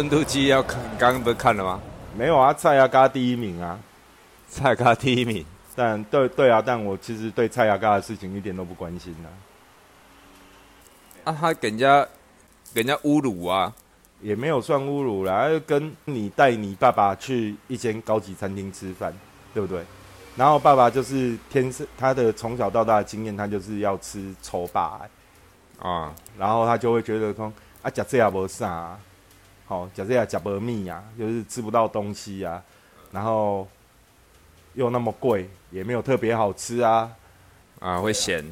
温度计要看，刚刚不是看了吗？没有啊，蔡雅嘎第一名啊，蔡嘎第一名。但对对啊，但我其实对蔡雅嘎的事情一点都不关心呐。啊，他给人家给人家侮辱啊，也没有算侮辱啦，跟你带你爸爸去一间高级餐厅吃饭，对不对？然后爸爸就是天生他的从小到大的经验，他就是要吃丑霸啊，然后他就会觉得说啊，假这也不啥，好假这样假不密呀，就是吃不到东西呀，然后又那么贵，也没有特别好吃啊，啊会咸，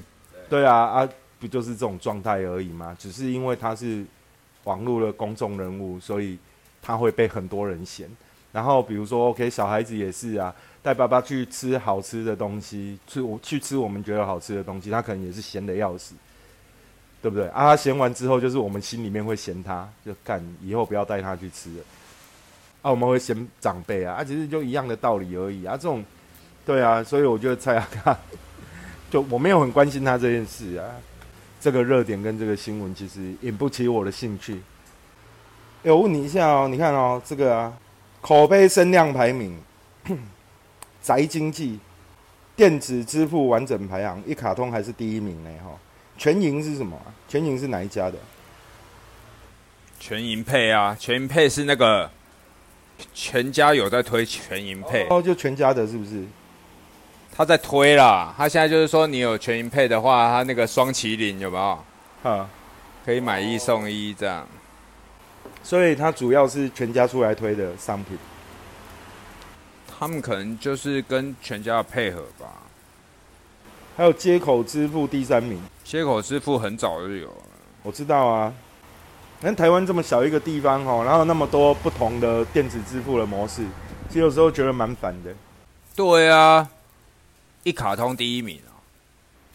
对啊啊，不就是这种状态而已吗？只是因为他是网络的公众人物，所以他会被很多人嫌。然后比如说，OK，小孩子也是啊。带爸爸去吃好吃的东西，去我去吃我们觉得好吃的东西，他可能也是咸的要死，对不对？啊，他嫌完之后，就是我们心里面会嫌他，就干以后不要带他去吃了。啊，我们会嫌长辈啊，啊，其实就一样的道理而已啊。这种，对啊，所以我觉得蔡雅卡，就我没有很关心他这件事啊。这个热点跟这个新闻其实引不起我的兴趣。哎，我问你一下哦，你看哦，这个啊，口碑声量排名。宅经济电子支付完整排行，一卡通还是第一名呢？哈，全银是什么？全银是哪一家的？全银配啊，全银配是那个全家有在推全银配哦，就全家的是不是？他在推啦，他现在就是说你有全银配的话，他那个双麒麟有没有？啊，可以买一送一这样。所以它主要是全家出来推的商品。他们可能就是跟全家配合吧。还有接口支付第三名，接口支付很早就有了，我知道啊。但台湾这么小一个地方哦，然后那么多不同的电子支付的模式，其实有时候觉得蛮烦的。对啊，一卡通第一名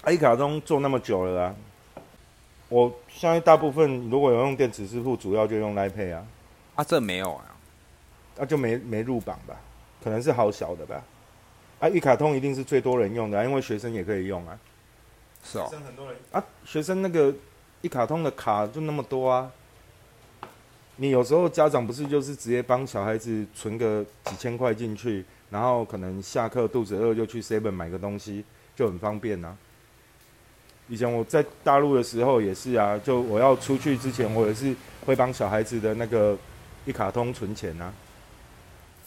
啊，一卡通做那么久了啊。我相信大部分如果有用电子支付，主要就用来配啊。啊，这没有啊，那就没没入榜吧。可能是好小的吧，啊，一卡通一定是最多人用的，因为学生也可以用啊。是哦。学生很多人啊，学生那个一卡通的卡就那么多啊。你有时候家长不是就是直接帮小孩子存个几千块进去，然后可能下课肚子饿就去 seven 买个东西，就很方便啊。以前我在大陆的时候也是啊，就我要出去之前，我也是会帮小孩子的那个一卡通存钱啊。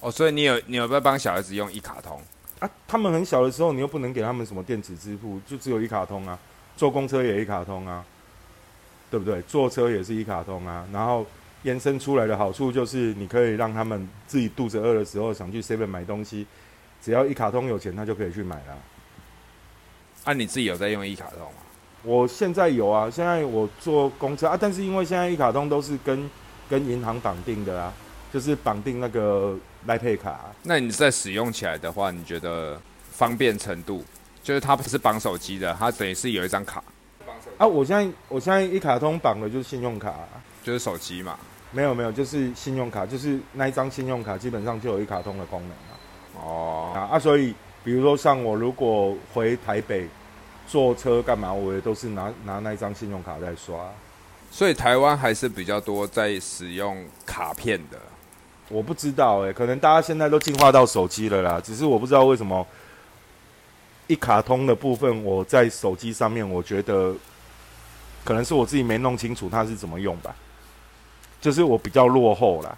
哦，所以你有你有没有帮小孩子用一卡通啊？他们很小的时候，你又不能给他们什么电子支付，就只有一卡通啊。坐公车也一卡通啊，对不对？坐车也是一卡通啊。然后延伸出来的好处就是，你可以让他们自己肚子饿的时候想去 seven 买东西，只要一卡通有钱，他就可以去买了。啊，你自己有在用一卡通吗？我现在有啊，现在我坐公车啊，但是因为现在一卡通都是跟跟银行绑定的啊，就是绑定那个。来配卡，那你在使用起来的话，你觉得方便程度？就是它不是绑手机的，它等于是有一张卡。啊，我现在我现在一卡通绑的就是信用卡，就是手机嘛？没有没有，就是信用卡，就是那一张信用卡基本上就有一卡通的功能了。哦，啊啊，所以比如说像我如果回台北坐车干嘛，我也都是拿拿那一张信用卡在刷。所以台湾还是比较多在使用卡片的。我不知道哎，可能大家现在都进化到手机了啦。只是我不知道为什么一卡通的部分，我在手机上面，我觉得可能是我自己没弄清楚它是怎么用吧。就是我比较落后啦，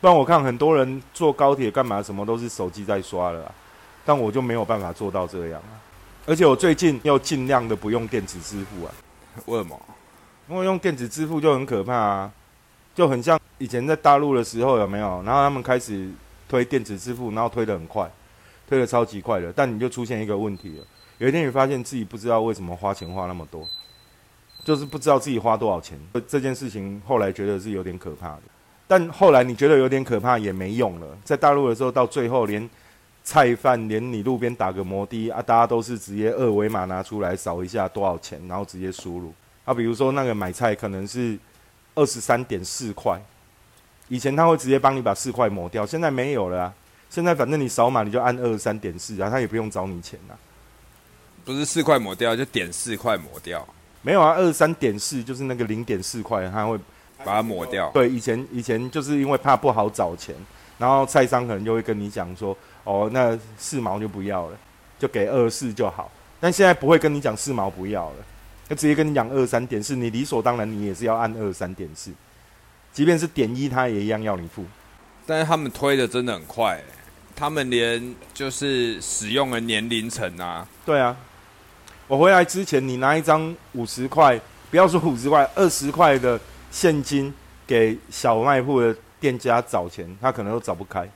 不然我看很多人坐高铁干嘛，什么都是手机在刷了，但我就没有办法做到这样啊。而且我最近要尽量的不用电子支付啊。为什么？因为用电子支付就很可怕啊。就很像以前在大陆的时候，有没有？然后他们开始推电子支付，然后推的很快，推的超级快的。但你就出现一个问题了，有一天你发现自己不知道为什么花钱花那么多，就是不知道自己花多少钱。这件事情后来觉得是有点可怕的。但后来你觉得有点可怕也没用了。在大陆的时候，到最后连菜贩，连你路边打个摩的啊，大家都是直接二维码拿出来扫一下多少钱，然后直接输入。啊，比如说那个买菜可能是。二十三点四块，以前他会直接帮你把四块抹掉，现在没有了啊。现在反正你扫码你就按二十三点四啊，他也不用找你钱啊。不是四块抹掉，就点四块抹掉。没有啊，二十三点四就是那个零点四块，他会把它抹掉。对，以前以前就是因为怕不好找钱，然后菜商可能就会跟你讲说，哦，那四毛就不要了，就给二四就好。但现在不会跟你讲四毛不要了，就直接跟你讲二三点四，你理所当然你也是要按二三点四，即便是点一，他也一样要你付。但是他们推的真的很快，他们连就是使用的年龄层啊，对啊。我回来之前，你拿一张五十块，不要说五十块，二十块的现金给小卖部的店家找钱，他可能都找不开。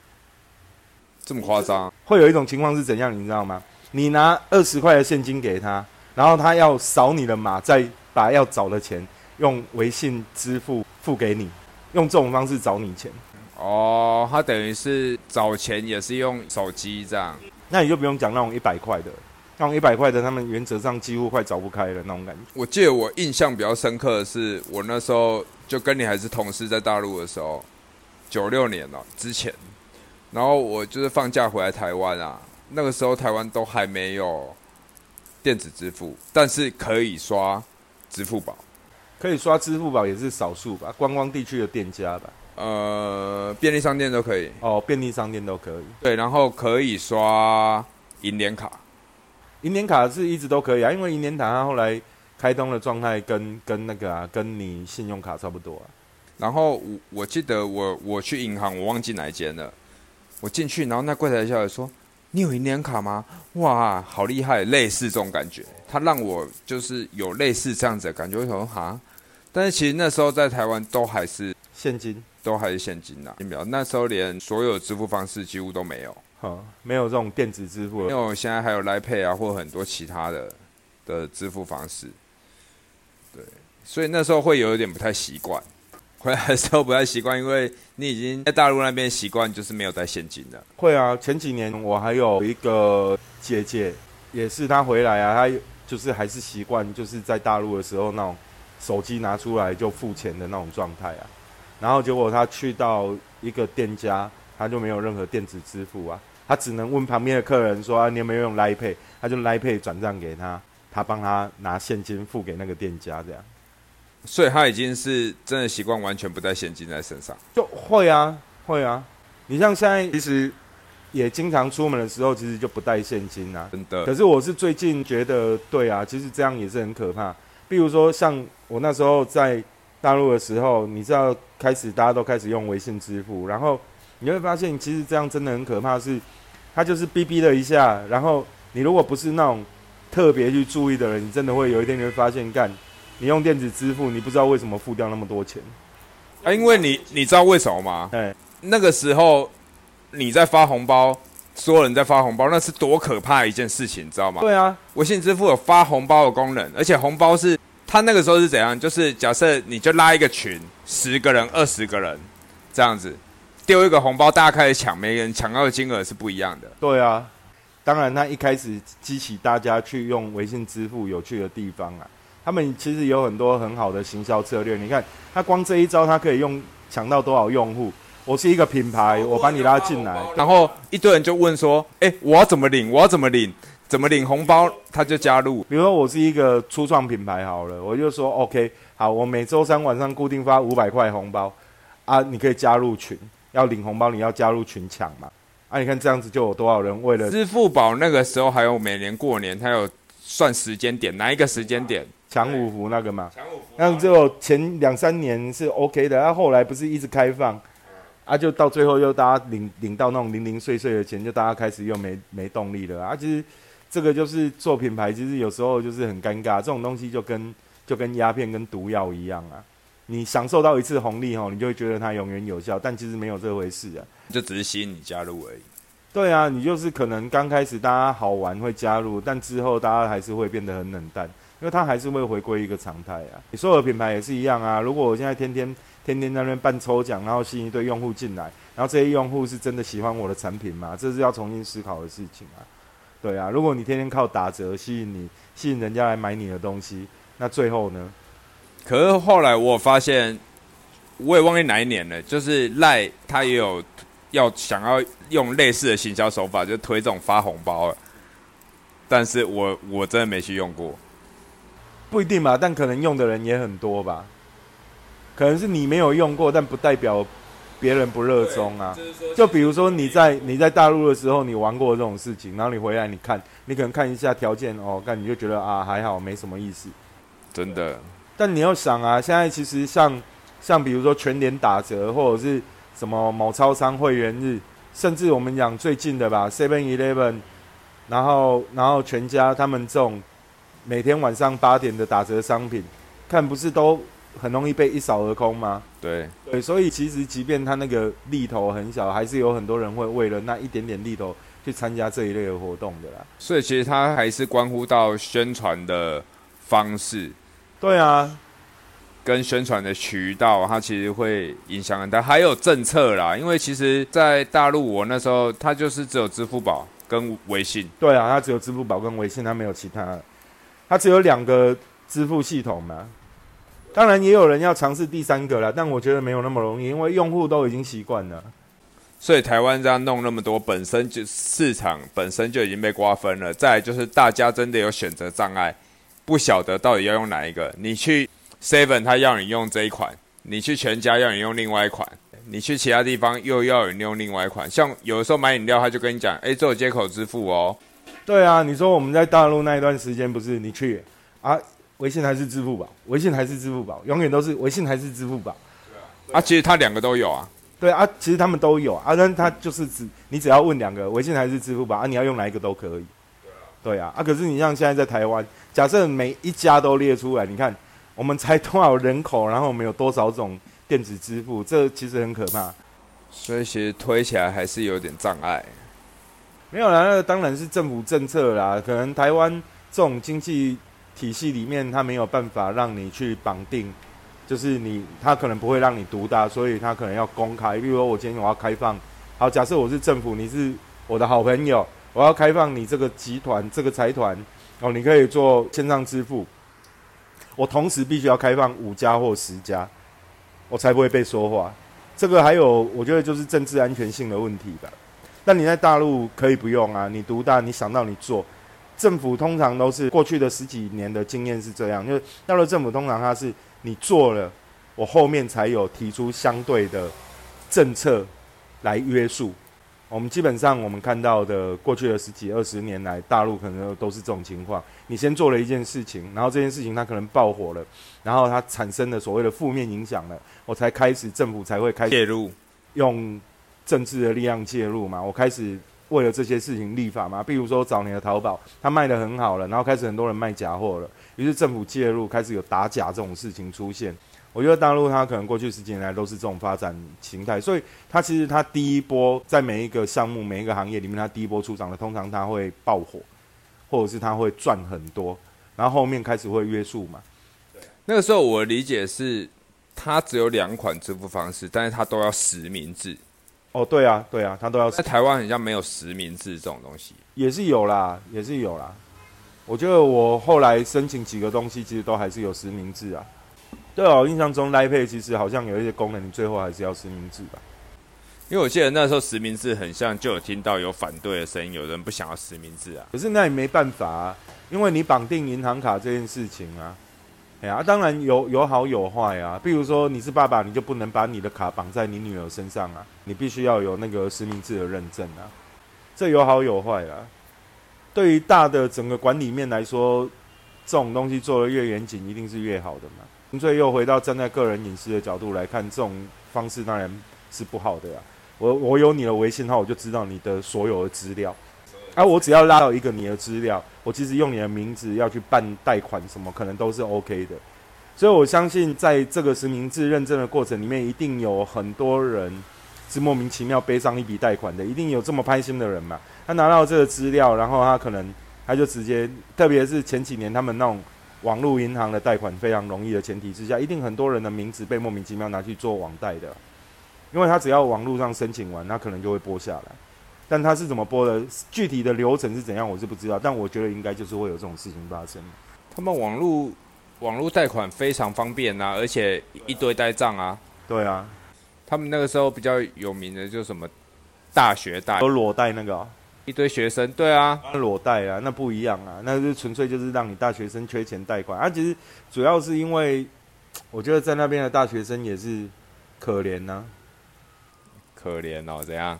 这么夸张？会有一种情况是怎样，你知道吗？你拿二十块的现金给他，然后他要扫你的码，再把要找的钱用微信支付付给你，用这种方式找你钱。哦，他等于是找钱也是用手机这样，那你就不用讲那种一百块的，那种一百块的，他们原则上几乎快找不开了那种感觉。我记得我印象比较深刻的是，我那时候就跟你还是同事在大陆的时候，九六年了之前，然后我就是放假回来台湾啊，那个时候台湾都还没有电子支付，但是可以刷支付宝，可以刷支付宝也是少数吧，观光地区的店家吧。呃，便利商店都可以哦，便利商店都可以。对，然后可以刷银联卡，银联卡是一直都可以啊，因为银联卡它后来开通的状态跟跟那个啊，跟你信用卡差不多啊。然后我我记得我我去银行，我忘记哪一间了，我进去，然后那柜台小姐说：“你有银联卡吗？”哇，好厉害，类似这种感觉，他让我就是有类似这样子的感觉。我说哈，但是其实那时候在台湾都还是现金。都还是现金呐，那时候连所有支付方式几乎都没有，哈，没有这种电子支付，因为现在还有来 Pay 啊，或很多其他的的支付方式，对，所以那时候会有一点不太习惯，回来的时候不太习惯，因为你已经在大陆那边习惯，就是没有带现金的。会啊，前几年我还有一个姐姐，也是她回来啊，她就是还是习惯就是在大陆的时候那种手机拿出来就付钱的那种状态啊。然后结果她去到一个店家，他就没有任何电子支付啊，他只能问旁边的客人说：“啊，你有没有用 Line Pay？” 他就 l i p a y 转账给他，他帮他拿现金付给那个店家，这样。所以他已经是真的习惯完全不带现金在身上。就会啊，会啊。你像现在其实也经常出门的时候，其实就不带现金啊。真的。可是我是最近觉得，对啊，其实这样也是很可怕。比如说像我那时候在。大陆的时候，你知道开始大家都开始用微信支付，然后你会发现其实这样真的很可怕，是他就是哔哔了一下，然后你如果不是那种特别去注意的人，你真的会有一天你会发现，干你用电子支付，你不知道为什么付掉那么多钱啊？因为你你知道为什么吗？哎，那个时候你在发红包，所有人在发红包，那是多可怕一件事情，你知道吗？对啊，微信支付有发红包的功能，而且红包是。它那个时候是怎样？就是假设你就拉一个群，十个人、二十个人这样子，丢一个红包，大家开始抢，每个人抢到的金额是不一样的。对啊，当然它一开始激起大家去用微信支付有趣的地方啊，他们其实有很多很好的行销策略。你看，他光这一招，他可以用抢到多少用户？我是一个品牌，我把你拉进来，然后一堆人就问说：“哎，我要怎么领？我要怎么领？”怎么领红包，他就加入。比如说，我是一个初创品牌，好了，我就说 OK，好，我每周三晚上固定发五百块红包，啊，你可以加入群，要领红包，你要加入群抢嘛。啊，你看这样子就有多少人为了支付宝那个时候还有每年过年，他有算时间点，哪一个时间点抢五福那个嘛？抢五福，那只有前两三年是 OK 的，啊，后来不是一直开放，啊，就到最后又大家领领到那种零零碎碎的钱，就大家开始又没没动力了啊，其实。这个就是做品牌，其实有时候就是很尴尬。这种东西就跟就跟鸦片跟毒药一样啊！你享受到一次红利哦，你就会觉得它永远有效，但其实没有这回事啊，就只是吸引你加入而已。对啊，你就是可能刚开始大家好玩会加入，但之后大家还是会变得很冷淡，因为它还是会回归一个常态啊。你所有的品牌也是一样啊。如果我现在天天天天在那边办抽奖，然后吸引一堆用户进来，然后这些用户是真的喜欢我的产品吗？这是要重新思考的事情啊。对啊，如果你天天靠打折吸引你，吸引人家来买你的东西，那最后呢？可是后来我发现，我也忘记哪一年了，就是赖他也有要想要用类似的行销手法，就推这种发红包了。但是我我真的没去用过，不一定吧，但可能用的人也很多吧。可能是你没有用过，但不代表别人不热衷啊。就比如说你在你在大陆的时候，你玩过这种事情，然后你回来你看，你可能看一下条件哦，看你就觉得啊还好，没什么意思。真的。但你要想啊，现在其实像像比如说全年打折，或者是什么某超商会员日，甚至我们讲最近的吧，Seven Eleven，然后然后全家他们这种每天晚上八点的打折商品，看不是都。很容易被一扫而空吗？对对，所以其实即便他那个力头很小，还是有很多人会为了那一点点力头去参加这一类的活动的啦。所以其实它还是关乎到宣传的方式。对啊，跟宣传的渠道，它其实会影响很大。还有政策啦，因为其实，在大陆我那时候，它就是只有支付宝跟微信。对啊，它只有支付宝跟微信，它没有其他，它只有两个支付系统嘛。当然也有人要尝试第三个了，但我觉得没有那么容易，因为用户都已经习惯了。所以台湾这样弄那么多，本身就市场本身就已经被瓜分了。再就是大家真的有选择障碍，不晓得到底要用哪一个。你去 Seven，他要你用这一款；你去全家要你用另外一款；你去其他地方又要你用另外一款。像有的时候买饮料，他就跟你讲：“哎，这有接口支付哦。”对啊，你说我们在大陆那一段时间，不是你去啊？微信还是支付宝？微信还是支付宝？永远都是微信还是支付宝？啊，其实它两个都有啊。对啊，其实他们都有啊，但它就是只你只要问两个，微信还是支付宝啊？你要用哪一个都可以。对啊，啊，可是你像现在在台湾，假设每一家都列出来，你看我们才多少人口，然后我们有多少种电子支付，这其实很可怕。所以其实推起来还是有点障碍。没有啦，那当然是政府政策啦，可能台湾这种经济。体系里面，它没有办法让你去绑定，就是你，他可能不会让你独大，所以他可能要公开。比如说，我今天我要开放，好，假设我是政府，你是我的好朋友，我要开放你这个集团、这个财团，哦，你可以做线上支付，我同时必须要开放五家或十家，我才不会被说话。这个还有，我觉得就是政治安全性的问题吧。但你在大陆可以不用啊，你独大，你想到你做。政府通常都是过去的十几年的经验是这样，就是大陆政府通常它是你做了，我后面才有提出相对的政策来约束。我们基本上我们看到的过去的十几二十年来，大陆可能都是这种情况。你先做了一件事情，然后这件事情它可能爆火了，然后它产生的所谓的负面影响了，我才开始政府才会开介入，用政治的力量介入嘛，我开始。为了这些事情立法嘛，比如说早年的淘宝，它卖的很好了，然后开始很多人卖假货了，于是政府介入，开始有打假这种事情出现。我觉得大陆它可能过去十几年来都是这种发展形态，所以它其实它第一波在每一个项目、每一个行业里面，它第一波出场的通常它会爆火，或者是它会赚很多，然后后面开始会约束嘛。那个时候我理解是，它只有两款支付方式，但是它都要实名制。哦，对啊，对啊，他都要在台湾，好像没有实名制这种东西，也是有啦，也是有啦。我觉得我后来申请几个东西，其实都还是有实名制啊。对啊，印象中 Line Pay 其实好像有一些功能，你最后还是要实名制吧？因为我记得那时候实名制很像，就有听到有反对的声音，有人不想要实名制啊。可是那也没办法啊，因为你绑定银行卡这件事情啊。哎呀，当然有有好有坏啊。比如说你是爸爸，你就不能把你的卡绑在你女儿身上啊，你必须要有那个实名制的认证啊。这有好有坏啊。对于大的整个管理面来说，这种东西做的越严谨，一定是越好的嘛。纯粹又回到站在个人隐私的角度来看，这种方式当然是不好的呀。我我有你的微信号，我就知道你的所有的资料。而我只要拉到一个你的资料，我其实用你的名字要去办贷款什么，可能都是 OK 的。所以我相信，在这个实名制认证的过程里面，一定有很多人是莫名其妙背上一笔贷款的，一定有这么拍心的人嘛。他拿到这个资料，然后他可能他就直接，特别是前几年他们那种网络银行的贷款非常容易的前提之下，一定很多人的名字被莫名其妙拿去做网贷的，因为他只要网络上申请完，他可能就会拨下来。但他是怎么播的？具体的流程是怎样，我是不知道。但我觉得应该就是会有这种事情发生。他们网络网络贷款非常方便啊，而且一堆呆账啊。对啊，他们那个时候比较有名的就什么大学贷，有裸贷那个，一堆学生。对啊，裸贷啊，那不一样啊，那是纯粹就是让你大学生缺钱贷款。啊，其实主要是因为我觉得在那边的大学生也是可怜呐、可怜哦，怎样？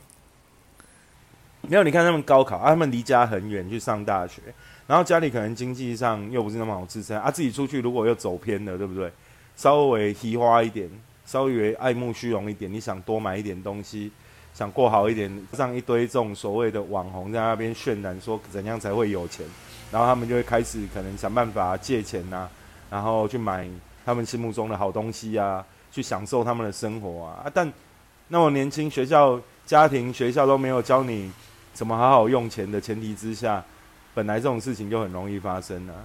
没有，你看他们高考，啊、他们离家很远去上大学，然后家里可能经济上又不是那么好支撑啊，自己出去如果又走偏了，对不对？稍微提花一点，稍微爱慕虚荣一点，你想多买一点东西，想过好一点，让一堆这种所谓的网红在那边渲染说怎样才会有钱，然后他们就会开始可能想办法借钱呐、然后去买他们心目中的好东西啊，去享受他们的生活啊。啊但那么年轻，学校、家庭、学校都没有教你怎么好好用钱的前提之下，本来这种事情就很容易发生啊。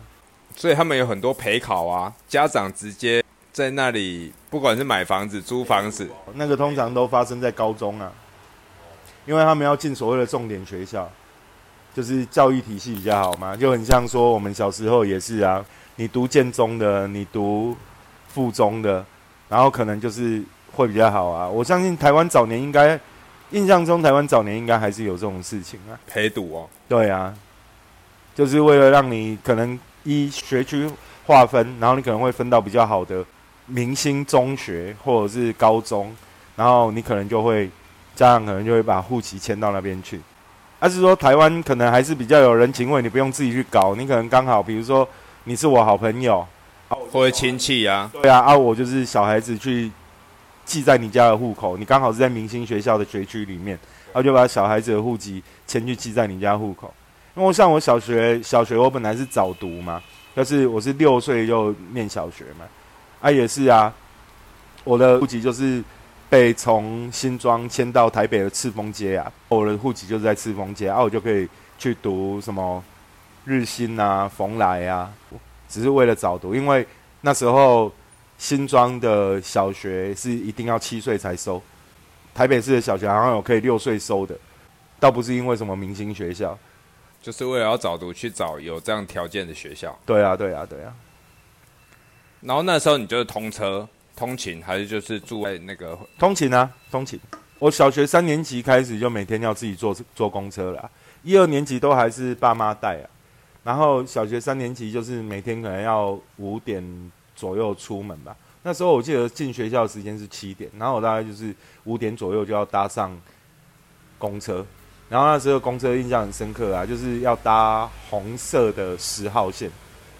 所以他们有很多陪考啊，家长直接在那里，不管是买房子、租房子，那个通常都发生在高中啊，因为他们要进所谓的重点学校，就是教育体系比较好嘛，就很像说我们小时候也是啊，你读建中的，你读附中的，然后可能就是会比较好啊。我相信台湾早年应该，印象中台湾早年应该还是有这种事情啊。陪读哦。对啊，就是为了让你可能依学区划分，然后你可能会分到比较好的明星中学或者是高中，然后你可能就会家长可能就会把户籍迁到那边去。而、是说台湾可能还是比较有人情味，你不用自己去搞，你可能刚好比如说你是我好朋友，或者亲戚啊，对啊，啊我就是小孩子去记在你家的户口，你刚好是在明星学校的学区里面，然后就把小孩子的户籍迁去记在你家户口。因为像我小学，小学我本来是早读嘛，就是我是六岁就念小学嘛，啊也是啊，我的户籍就是被从新庄迁到台北的赤峰街啊，我的户籍就是在赤峰街啊，我就可以去读什么日新啊、蓬莱啊，只是为了早读，因为那时候新庄的小学是一定要七岁才收，台北市的小学好像有可以六岁收的，倒不是因为什么明星学校。就是为了要早读去找有这样条件的学校。对啊，对啊，对啊。然后那时候你就是通车通勤，还是就是住在那个通勤啊，通勤。我小学三年级开始就每天要自己坐坐公车了啊、一二年级都还是爸妈带啊。然后小学三年级就是每天可能要五点左右出门吧。那时候我记得进学校的时间是七点，然后我大概就是五点左右就要搭上公车。然后那时候公车印象很深刻啊，就是要搭红色的十号线，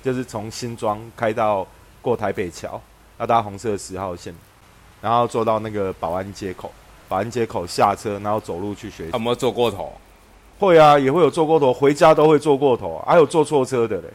就是从新庄开到过台北桥，要搭红色的十号线，然后坐到那个保安街口，保安街口下车，然后走路去学校有。没有坐过头？会啊，也会有坐过头，回家都会坐过头，啊还有坐错车的嘞。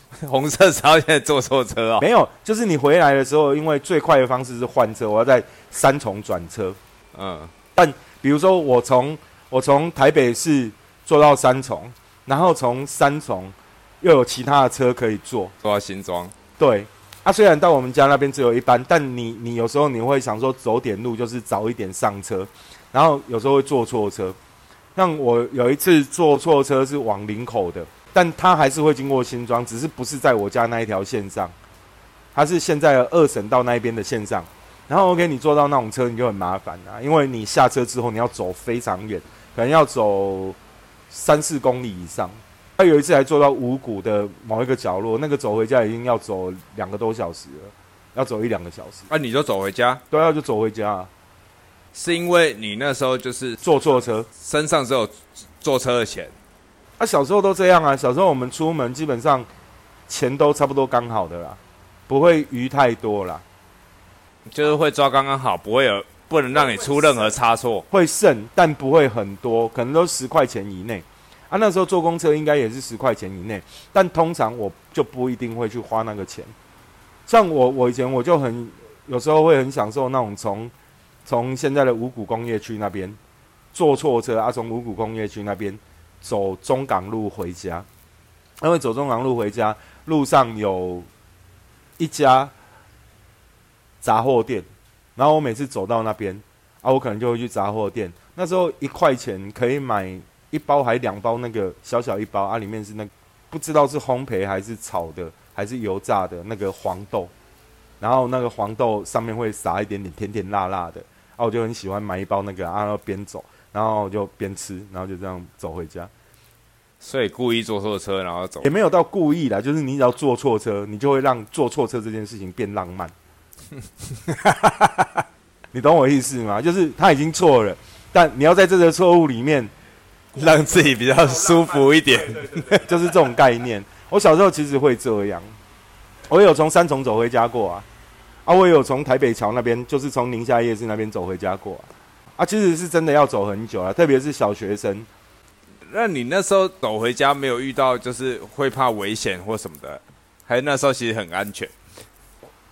红色十号线坐错车哦。没有，就是你回来的时候，因为最快的方式是换车，我要在三重转车。嗯，但比如说我从我从台北市坐到三重，然后从三重又有其他的车可以坐。坐到新庄。对，啊，虽然到我们家那边只有一班，但你你有时候你会想说走点路，就是早一点上车，然后有时候会坐错车。像我有一次坐错车是往林口的，但它还是会经过新庄，只是不是在我家那一条线上，它是现在的二省道那一边的线上。然后 OK，你坐到那种车你就很麻烦啊，因为你下车之后你要走非常远，可能要走三四公里以上。他有一次还坐到五谷的某一个角落，那个走回家已经要走两个多小时了，要走一两个小时。啊，你就走回家，对啊，就走回家、啊，是因为你那时候就是坐错车。身上只有坐车的钱，啊，小时候都这样啊，小时候我们出门基本上钱都差不多刚好的啦，不会余太多啦，就是会抓刚刚好，不会有不能让你出任何差错。会剩但不会很多，可能都十块钱以内。啊，那时候坐公车应该也是十块钱以内，但通常我就不一定会去花那个钱。像我，我以前我就很有时候会很享受那种从从现在的五股工业区那边坐错车啊，从五股工业区那边走中港路回家，因为走中港路回家路上有一家杂货店，然后我每次走到那边啊，我可能就会去杂货店。那时候一块钱可以买一包还两包那个小小一包啊，里面是那不知道是烘焙还是炒的还是油炸的那个黄豆，然后那个黄豆上面会撒一点点甜甜辣辣的啊，我就很喜欢买一包那个啊，边走，然后就边吃，然后就这样走回家，所以故意坐错车，然后走也。没有到故意啦，就是你只要坐错车，你就会让坐错车这件事情变浪漫。你懂我意思吗？就是他已经错了，但你要在这个错误里面让自己比较舒服一点，就是这种概念。我小时候其实会这样，我有从三重走回家过啊，啊，我有从台北桥那边，就是从宁夏夜市那边走回家过啊，啊，其实是真的要走很久啊，特别是小学生。那你那时候走回家没有遇到就是会怕危险或什么的，还是那时候其实很安全？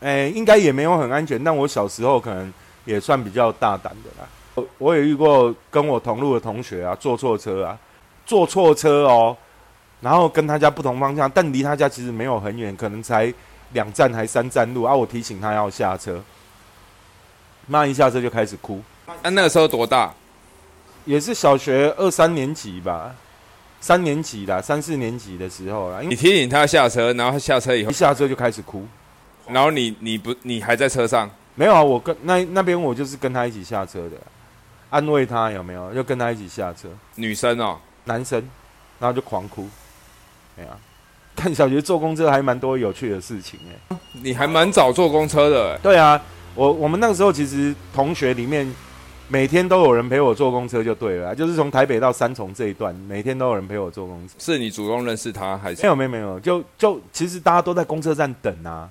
哎，应该也没有很安全，但我小时候可能也算比较大胆的啦。我我也遇过跟我同路的同学啊，坐错车啊，坐错车哦，然后跟他家不同方向，但离他家其实没有很远，可能才两站还三站路啊。我提醒他要下车，妈一下车就开始哭。那那个时候多大？也是小学二三年级吧，三年级啦，三四年级的时候啦。你提醒他下车，然后他下车以后一下车就开始哭，然后你你不你还在车上？没有啊，我跟那那边我就是跟他一起下车的，安慰他有没有？就跟他一起下车。女生哦，男生，然后就狂哭。哎呀，看小学坐公车还蛮多有趣的事情哎。你还蛮早坐公车的。对啊，我我们那个时候其实同学里面。每天都有人陪我坐公车就对了，就是从台北到三重这一段，每天都有人陪我坐公车。是你主动认识他还是？没有没有没有，就就其实大家都在公车站等啊，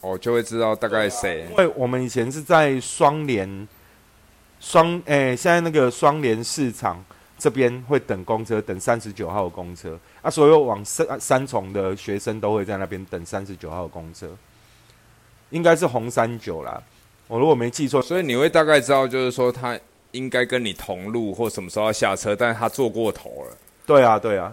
哦，就会知道大概谁。因为我们以前是在双联双诶，现在那个双联市场这边会等公车，等三十九号公车啊，所有往三三重的学生都会在那边等三十九号公车，应该是红三九啦。我如果没记错，所以你会大概知道，就是说他应该跟你同路或什么时候要下车，但是他坐过头了。对啊，对啊，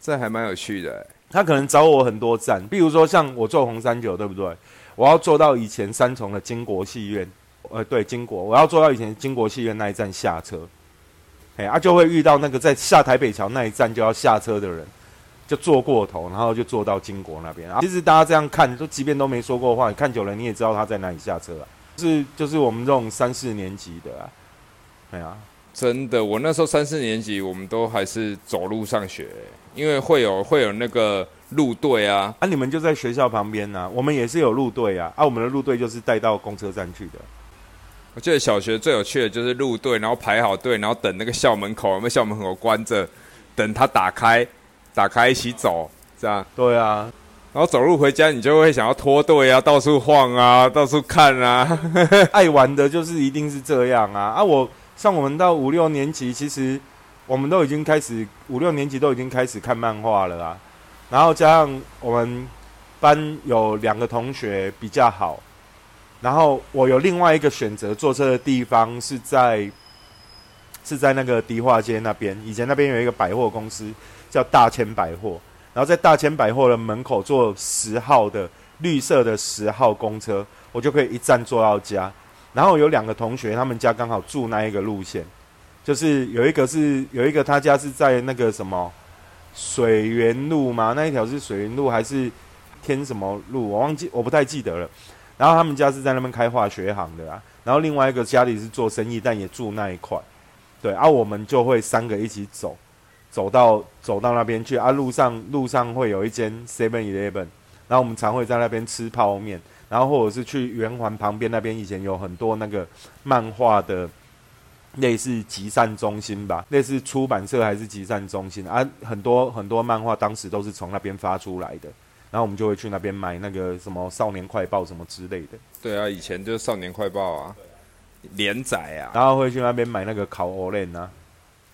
这还蛮有趣的。他可能找我很多站，比如说像我坐红三九，对不对？我要坐到以前三重的金国戏院，呃，对，金国，我要坐到以前金国戏院那一站下车。哎，啊，就会遇到那个在下台北桥那一站就要下车的人。就坐过头，然后就坐到金国那边。啊其实大家这样看，都即便都没说过话，你看久了你也知道他在哪里下车啊。是，就是我们这种三四年级的啊。对啊，真的，我那时候三四年级，我们都还是走路上学，因为会有会有那个路队啊。啊，你们就在学校旁边呐，我们也是有路队啊。啊，我们的路队就是带到公车站去的。我记得小学最有趣的就是路队，然后排好队，然后等那个校门口，那校门口关着，等他打开。打开一起走，这样对啊，然后走路回家，你就会想要脱队啊，到处晃啊，到处看啊，爱玩的就是一定是这样啊啊！我像我们到五六年级，其实我们都已经开始五六年级都已经开始看漫画了啊，然后加上我们班有两个同学比较好，然后我有另外一个选择坐车的地方是在是在那个迪化街那边，以前那边有一个百货公司。叫大千百货，然后在大千百货的门口坐十号的绿色的十号公车，我就可以一站坐到家。然后有两个同学，他们家刚好住那一个路线，就是有一个是有一个他家是在那个什么水源路嘛，那一条是水源路还是天什么路？我忘记，我不太记得了。然后他们家是在那边开化学行的啊。然后另外一个家里是做生意，但也住那一块。对，啊，我们就会三个一起走。走到走到那边去啊，路上路上会有一间 Seven Eleven，然后我们常会在那边吃泡面，然后或者是去圆环旁边那边，以前有很多那个漫画的类似集散中心吧，类似出版社还是集散中心啊，很多很多漫画当时都是从那边发出来的，然后我们就会去那边买那个什么少年快报什么之类的。对啊，以前就是少年快报啊，连载啊，然后会去那边买那个烤鹅链啊。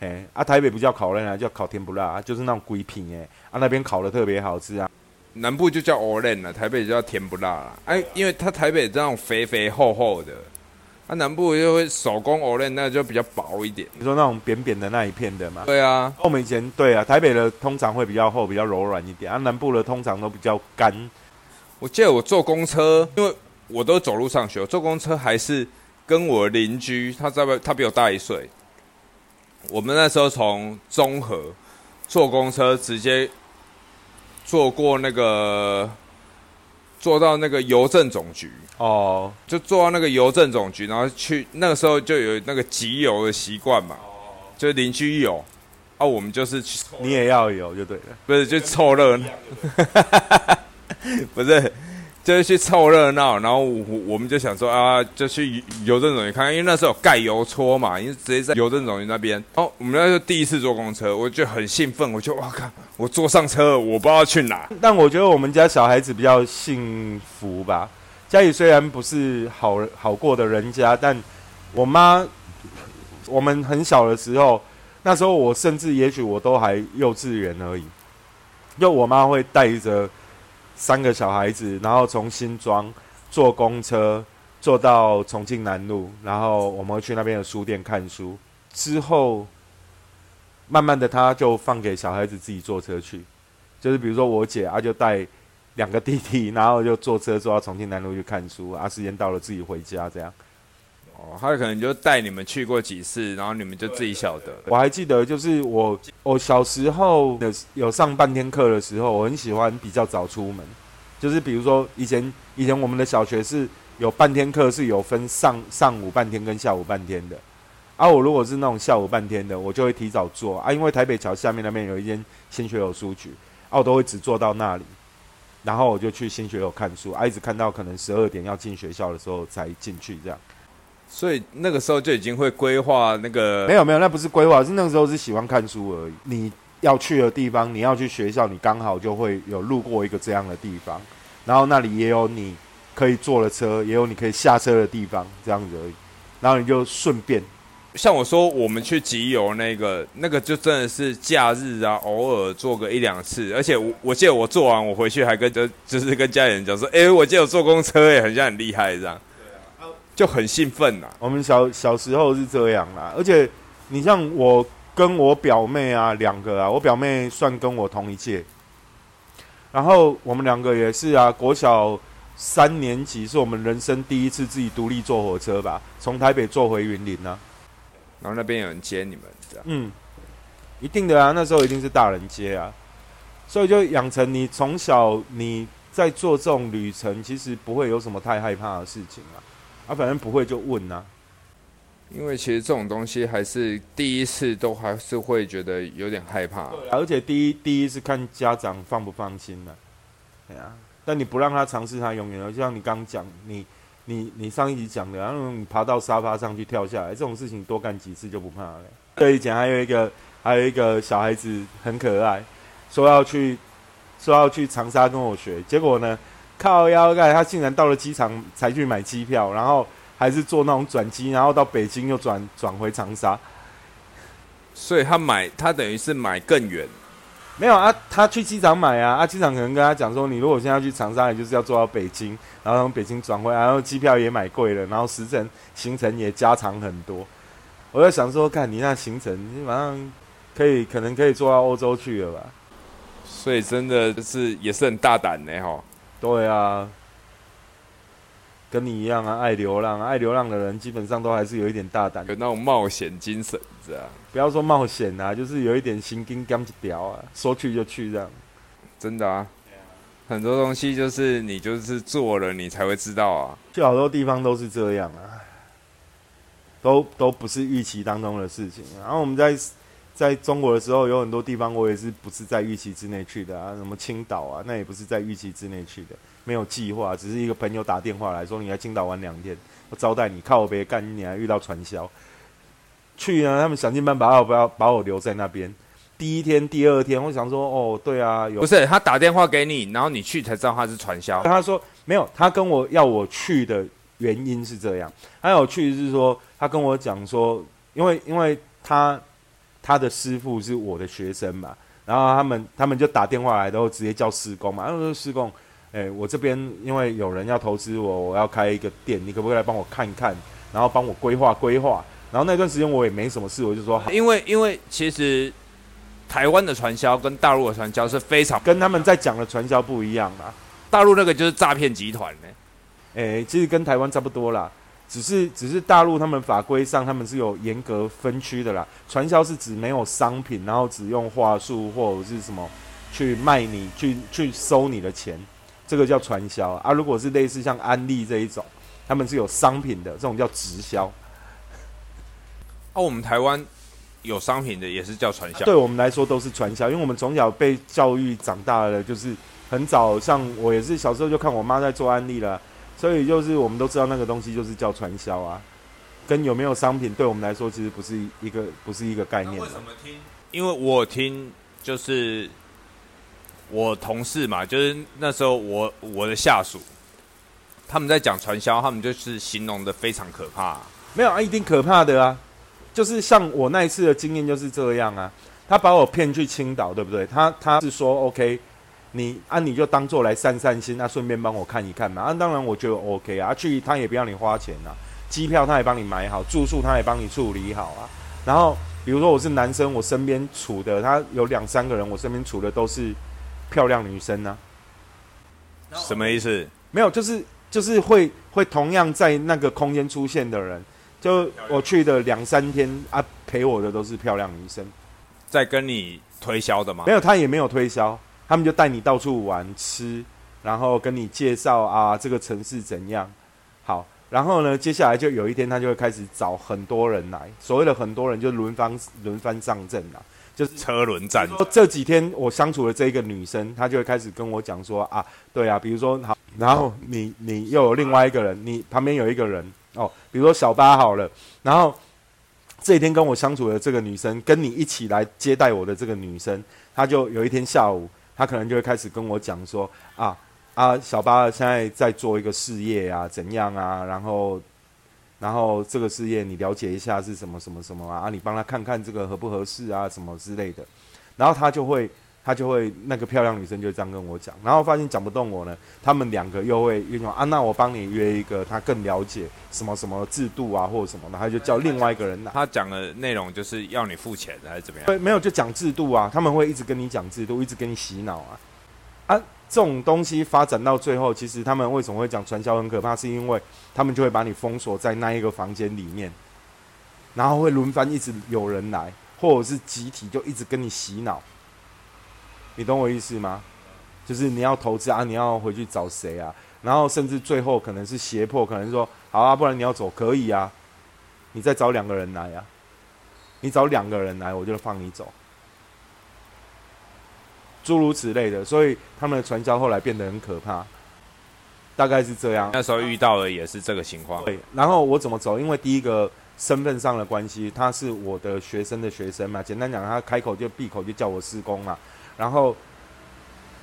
哎，啊，台北不叫烤肉啊，叫烤甜不辣，就是那种鬼品哎，啊，那边烤的特别好吃啊。南部就叫鹅链了，台北就叫甜不辣了。哎，因为它台北这种肥肥厚厚的，啊，南部就会手工鹅链，那就比较薄一点。你说那种扁扁的那一片的嘛？对啊，我们以前对啊，台北的通常会比较厚，比较柔软一点，啊，南部的通常都比较干。我记得我坐公车，因为我都走路上学，坐公车还是跟我邻居，他在外，他比我大一岁。我们那时候从中和坐公车，直接坐过那个，坐到那个邮政总局。哦，就坐到那个邮政总局，然后去那个时候就有那个集邮的习惯嘛，就邻居有，啊，我们就是去你也要有就对了，不是就凑热闹，不是就是去凑热闹，然后我我们就想说啊，就去邮政总局看看，因为那时候有盖邮戳嘛，因为直接在邮政总局那边。哦，我们那时候第一次坐公车，我就很兴奋，我就哇靠，我坐上车，我不知道去哪。但我觉得我们家小孩子比较幸福吧，家里虽然不是好好过的人家，但我妈，我们很小的时候，那时候我甚至也许我都还幼稚园而已，就我妈会带着。三个小孩子，然后从新庄坐公车坐到重庆南路，然后我们会去那边的书店看书。之后，慢慢的他就放给小孩子自己坐车去，就是比如说我姐啊，就带两个弟弟，然后就坐车坐到重庆南路去看书啊。时间到了自己回家这样。哦，他可能就带你们去过几次，然后你们就自己晓得。我还记得，就是我我小时候的有上半天课的时候，我很喜欢比较早出门。就是比如说，以前以前我们的小学是有半天课，是有分上上午半天跟下午半天的。啊，我如果是那种下午半天的，我就会提早做啊，因为台北桥下面那边有一间新学友书局，啊，我都会只坐到那里，然后我就去新学友看书，啊，一直看到可能十二点要进学校的时候才进去这样。所以那个时候就已经会规划那个没有没有，那不是规划，是那个时候是喜欢看书而已。你要去的地方，你要去学校，你刚好就会有路过一个这样的地方，然后那里也有你可以坐的车，也有你可以下车的地方，这样子而已。然后你就顺便，像我说我们去集邮那个，那个就真的是假日啊，偶尔坐个一两次。而且我我记得我做完，我回去还跟就就是跟家里人讲说，哎，我记得我坐公车，哎，很像很厉害这样。就很兴奋呐！我们小小时候是这样啦，而且你像我跟我表妹啊，两个啊，我表妹算跟我同一届，然后我们两个也是啊，国小三年级是我们人生第一次自己独立坐火车吧，从台北坐回云林呢，然后那边有人接你们，这样，嗯，一定的啊，那时候一定是大人接啊，所以就养成你从小你在做这种旅程，其实不会有什么太害怕的事情啊。他反正不会就问呐，因为其实这种东西还是第一次都还是会觉得有点害怕，而且第一第一次看家长放不放心呢，对啊，但你不让他尝试，他永远就像你刚讲，你你你上一集讲的，然后你爬到沙发上去跳下来，这种事情多干几次就不怕了。对，以前还有一个还有一个小孩子很可爱，说要去说要去长沙跟我学，结果呢？靠腰盖，他竟然到了机场才去买机票，然后还是坐那种转机，然后到北京又转转回长沙。所以他买，他等于是买更远。没有啊，他去机场买啊，啊，机场可能跟他讲说，你如果现在要去长沙，你就是要坐到北京，然后从北京转回来，然后机票也买贵了，然后时程行程也加长很多。我在想说，看你那行程，你马上可以可能可以坐到欧洲去了吧？所以真的是也是很大胆的哈。对啊，跟你一样啊，爱流浪，爱流浪的人基本上都还是有一点大胆，有那种冒险精神，这样。不要说冒险啊，就是有一点心惊肝一条啊，说去就去这样。真的啊，很多东西就是你就是做了，你才会知道啊。去好多地方都是这样啊，都都不是预期当中的事情。然后我们在。在中国的时候，有很多地方我也是不是在预期之内去的啊，什么青岛啊，那也不是在预期之内去的，没有计划，只是一个朋友打电话来说你来青岛玩两天，我招待你，靠我别干，你还遇到传销，去呢，他们想尽办法要不要把我留在那边。第一天、第二天，我想说，哦，对啊，有不是他打电话给你，然后你去才知道他是传销。他说没有，他跟我要我去的原因是这样，还有去是说他跟我讲说，因为因为他。他的师傅是我的学生嘛，然后他们他们就打电话来，然后直接叫施工嘛。他说施工，哎，我这边因为有人要投资我，我要开一个店，你可不可以来帮我看一看，然后帮我规划规划？然后那段时间我也没什么事，我就说好，因为因为其实台湾的传销跟大陆的传销是非常跟他们在讲的传销不一样啊，大陆那个就是诈骗集团呢，哎，其实跟台湾差不多啦。只是只是大陆他们法规上他们是有严格分区的啦，传销是指没有商品，然后只用话术或者是什么去卖你，去去收你的钱，这个叫传销啊。如果是类似像安利这一种，他们是有商品的，这种叫直销。哦，我们台湾有商品的也是叫传销，对我们来说都是传销，因为我们从小被教育长大的，就是很早，像我也是小时候就看我妈在做安利了，所以就是我们都知道那个东西就是叫传销啊，跟有没有商品对我们来说其实不是一个不是一个概念。为什么听？因为我听就是我同事嘛，就是那时候我我的下属，他们在讲传销，他们就是形容的非常可怕。没有啊，一定可怕的啊，就是像我那一次的经验就是这样啊，他把我骗去青岛，对不对？他他是说 OK。你啊，你就当做来散散心，那顺便帮我看一看嘛。啊，当然我觉得 OK 啊，去他也不要你花钱呐，机票他也帮你买好，住宿他也帮你处理好啊。然后比如说我是男生，我身边处的他有两三个人，我身边处的都是漂亮女生呢。什么意思？没有，就是就是会会同样在那个空间出现的人，就我去的两三天啊，陪我的都是漂亮女生，在跟你推销的吗？没有，他也没有推销。他们就带你到处玩吃，然后跟你介绍啊这个城市怎样好，然后呢，接下来就有一天他就会开始找很多人来，所谓的很多人就轮番轮番上阵了，就是车轮战。这几天我相处的这一个女生，她就会开始跟我讲说啊，对啊，比如说好，然后你你又有另外一个人，你旁边有一个人哦，比如说小八好了，然后这一天跟我相处的这个女生，跟你一起来接待我的这个女生，她就有一天下午。他可能就会开始跟我讲说啊啊，小八现在在做一个事业啊，怎样啊？然后，然后这个事业你了解一下是什么什么什么啊？啊，你帮他看看这个合不合适啊，什么之类的。然后他就会。他就会那个漂亮女生就这样跟我讲，然后发现讲不动我呢，他们两个又会约说啊，那我帮你约一个他更了解什么什么制度啊或者什么的，他就叫另外一个人来。他讲的内容就是要你付钱还是怎么样？对，没有就讲制度啊，他们会一直跟你讲制度，一直跟你洗脑啊啊，这种东西发展到最后，其实他们为什么会讲传销很可怕，是因为他们就会把你封锁在那一个房间里面，然后会轮番一直有人来，或者是集体就一直跟你洗脑。你懂我意思吗？就是你要投资啊，你要回去找谁啊？然后甚至最后可能是胁迫，可能说好啊，不然你要走可以啊，你再找两个人来啊，你找两个人来，我就放你走，诸如此类的。所以他们的传销后来变得很可怕，大概是这样。那时候遇到的也是这个情况。对，然后我怎么走？因为第一个身份上的关系，他是我的学生的学生嘛。简单讲，他开口就闭口就叫我施工嘛。然后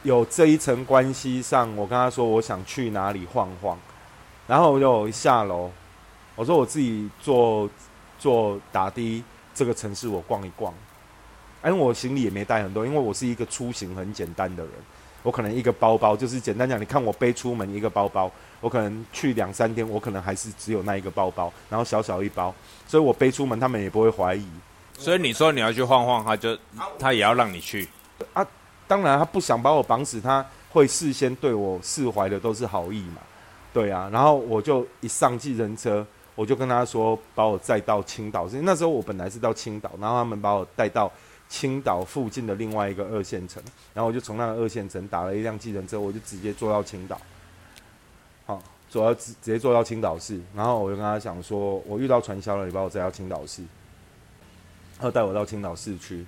有这一层关系上，我跟他说我想去哪里晃晃，然后我就下楼，我说我自己坐坐打的这个城市我逛一逛，因为我行李也没带很多，因为我是一个出行很简单的人，我可能一个包包就是简单讲，你看我背出门一个包包，我可能去两三天，我可能还是只有那一个包包，然后小小一包，所以我背出门他们也不会怀疑。所以你说你要去晃晃，他就他也要让你去。啊，当然他不想把我绑死，他会事先对我释怀的都是好意嘛，对啊。然后我就一上计程车，我就跟他说把我载到青岛，那时候我本来是到青岛，然后他们把我带到青岛附近的另外一个二线城，然后我就从那个二线城打了一辆计程车，我就直接坐到青岛，好，坐到直直接坐到青岛市，然后我就跟他讲说，我遇到传销了，你把我载到青岛市，然后带我到青岛市区。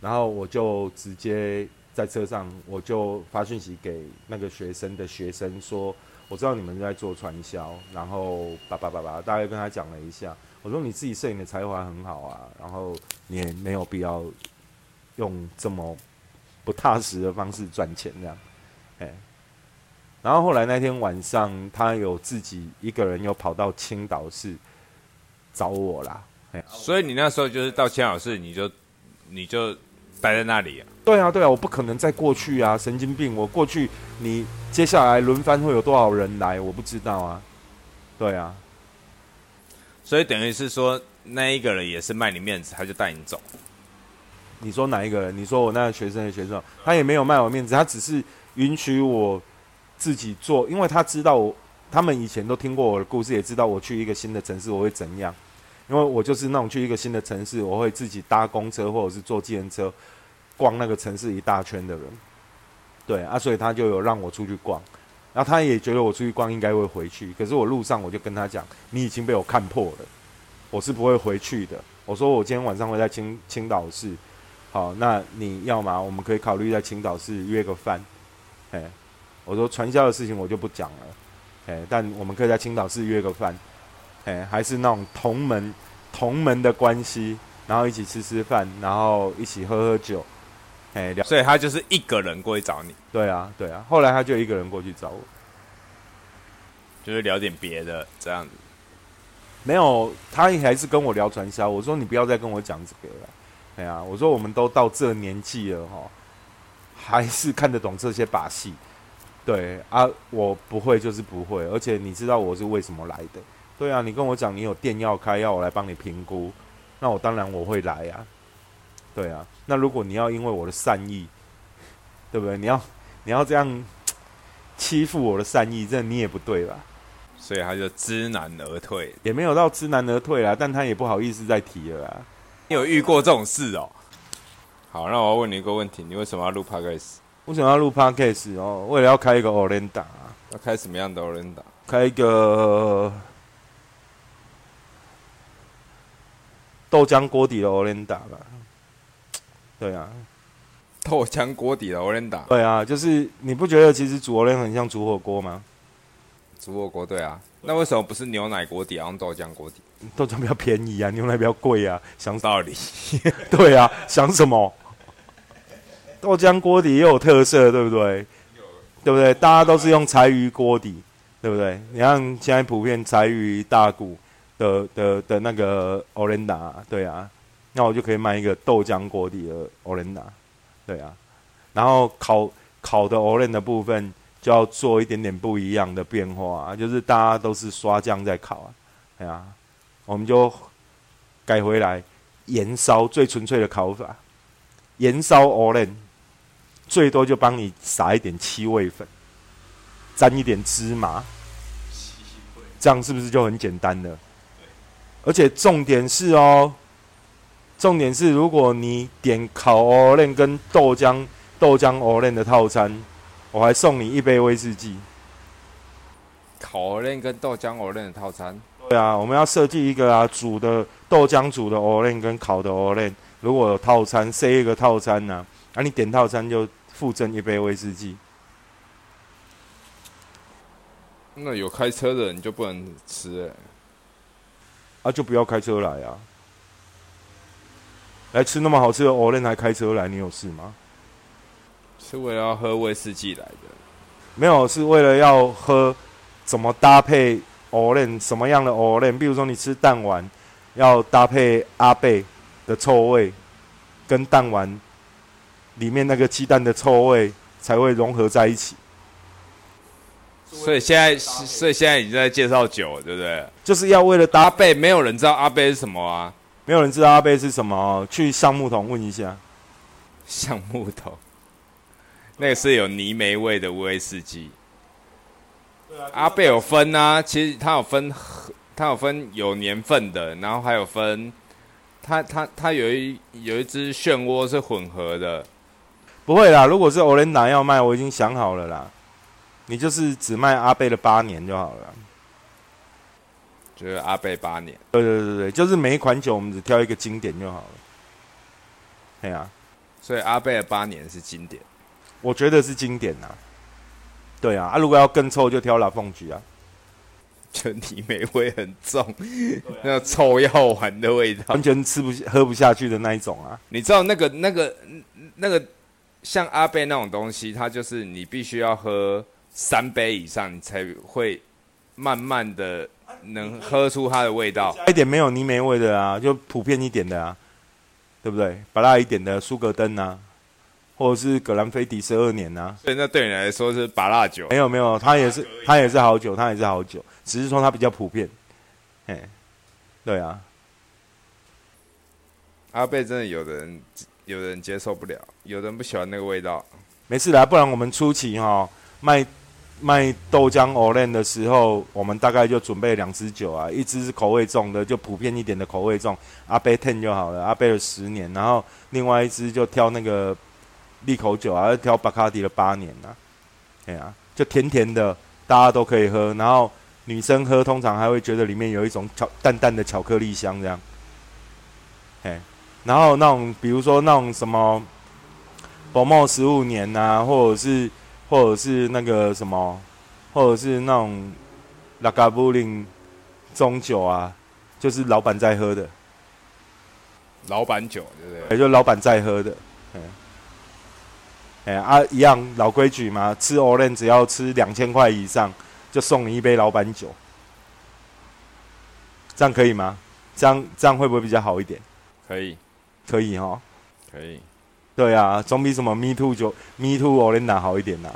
然后我就直接在车上，我就发讯息给那个学生的学生说：“我知道你们在做传销，然后叭叭叭叭，大概跟他讲了一下。我说你自己摄影的才华很好啊，然后你也没有必要用这么不踏实的方式赚钱这样。”哎，然后后来那天晚上，他有自己一个人又跑到青岛市找我啦。哎，所以你那时候就是到青岛市，你就你就。待在那里啊？对啊，对啊，我不可能再过去啊！神经病，我过去，你接下来轮番会有多少人来？我不知道啊。对啊，所以等于是说，那一个人也是卖你面子，他就带你走。你说哪一个人？你说我那个学生的学生，他也没有卖我面子，他只是允许我自己做，因为他知道我，他们以前都听过我的故事，也知道我去一个新的城市我会怎样。因为我就是那种去一个新的城市，我会自己搭公车或者是坐计程车，逛那个城市一大圈的人，对啊，所以他就有让我出去逛，然后他也觉得我出去逛应该会回去，可是我路上我就跟他讲，你已经被我看破了，我是不会回去的。我说我今天晚上会在青青岛市，好，那你要吗？我们可以考虑在青岛市约个饭，哎，我说传销的事情我就不讲了，哎，但我们可以在青岛市约个饭，哎，还是那种同门同门的关系，然后一起吃吃饭，然后一起喝喝酒，哎，聊。所以他就是一个人过去找你，对啊，对啊，后来他就一个人过去找我，就是聊点别的这样子。没有，他还是跟我聊传销。我说你不要再跟我讲这个了。哎呀，我说我们都到这年纪了哈，还是看得懂这些把戏。对啊，我不会就是不会，而且你知道我是为什么来的？对啊，你跟我讲你有店要开，要我来帮你评估，那我当然我会来呀。对啊，那如果你要因为我的善意，对不对？你要你要这样 欺负我的善意，这你也不对吧？所以他就知难而退，也没有到知难而退啦，但他也不好意思再提了啦。你有遇过这种事哦？好，那我要问你一个问题：你为什么要录 podcast？为什么要录 podcast 哦？为了要开一个 Orenda，要开什么样的 Orenda？开一个豆浆锅底的 Olenda 吧。对啊，豆浆锅底的 Olenda。对啊，就是你不觉得其实煮 Olenda 很像煮火锅吗？煮火锅对啊，那为什么不是牛奶锅底，要用豆浆锅底？豆浆比较便宜啊，牛奶比较贵啊，想道理。对啊，想什么？豆浆锅底也有特色，对不对？对不对？大家都是用柴鱼锅底，对不对？你看现在普遍柴鱼大骨的的的那个 Olenda，对啊，那我就可以卖一个豆浆锅底的 Olenda，对啊，然后烤烤的 Olenda 部分。就要做一点点不一样的变化，就是大家都是刷酱在烤啊，哎呀，我们就改回来盐烧最纯粹的烤法，盐烧 o r a n 最多就帮你撒一点七味粉，沾一点芝麻，这样是不是就很简单了？而且重点是哦，重点是如果你点烤 a n 跟豆浆豆浆 a n 的套餐。我还送你一杯威士忌，烤鹅链跟豆浆鹅链的套餐。对啊，我们要设计一个啊，煮的豆浆煮的鹅链跟烤的鹅链，如果有套餐，塞一个套餐呢，啊，你点套餐就附赠一杯威士忌。那有开车的你就不能吃哎，啊，就不要开车来啊，来吃那么好吃的藕莲还开车来，你有事吗？是为了要喝威士忌来的，没有是为了要喝怎么搭配 o r 什么样的 o r 比如说你吃蛋丸，要搭配阿贝的臭味，跟蛋丸里面那个鸡蛋的臭味才会融合在一起。所以现在，所以现在已经在介绍酒，对不对？就是要为了搭配，没有人知道阿贝是什么啊？没有人知道阿贝是什么？去橡木桶问一下，橡木桶。那个是有泥煤味的威士忌。阿贝有分啊，其实它有分，它有分有年份的，然后还有分，它它它有一有一只漩涡是混合的。不会啦，如果是欧伦达要卖，我已经想好了啦。你就是只卖阿贝的八年就好了。就是阿贝八年。对对对对，就是每一款酒我们只挑一个经典就好了。对啊，所以阿贝的八年是经典。我觉得是经典呐，对啊，啊，如果要更臭，就挑老凤菊啊，就泥煤味很重，那个臭药丸的味道，完全吃不喝不下去的那一种啊。你知道那个那个那个像阿贝那种东西，它就是你必须要喝三杯以上，你才会慢慢的能喝出它的味道。加一点没有泥煤味的啊，就普遍一点的啊，对不对？把辣一点的苏格登啊。或者是格兰菲迪十二年呐，所以那对你来说是拔辣酒。没有没有，它也是它也是好酒，它也是好酒，只是说它比较普遍。哎，对啊。阿贝真的有的人有的人接受不了，有的人不喜欢那个味道。没事啦，不然我们初期哈卖卖豆浆 o l e n 的时候，我们大概就准备两支酒啊，一支是口味重的，就普遍一点的口味重，阿贝 ten 就好了，阿贝的十年，然后另外一支就挑那个。利口酒啊，挑巴卡迪了八年呐，哎呀，就甜甜的，大家都可以喝。然后女生喝，通常还会觉得里面有一种巧淡淡的巧克力香，这样。哎，然后那种比如说那种什么宝茂十五年呐，或者是或者是那个什么，或者是那种拉嘎布林中酒啊，就是老板在喝的，老板酒对不对？也就老板在喝的，哎，哎啊，一样老规矩嘛，吃 o l e n 只要吃两千块以上，就送你一杯老板酒，这样可以吗？这样这样会不会比较好一点？可以，可以哈，可以。对啊，总比什么 Me Too 就 Me Too o l e n a 好一点呐、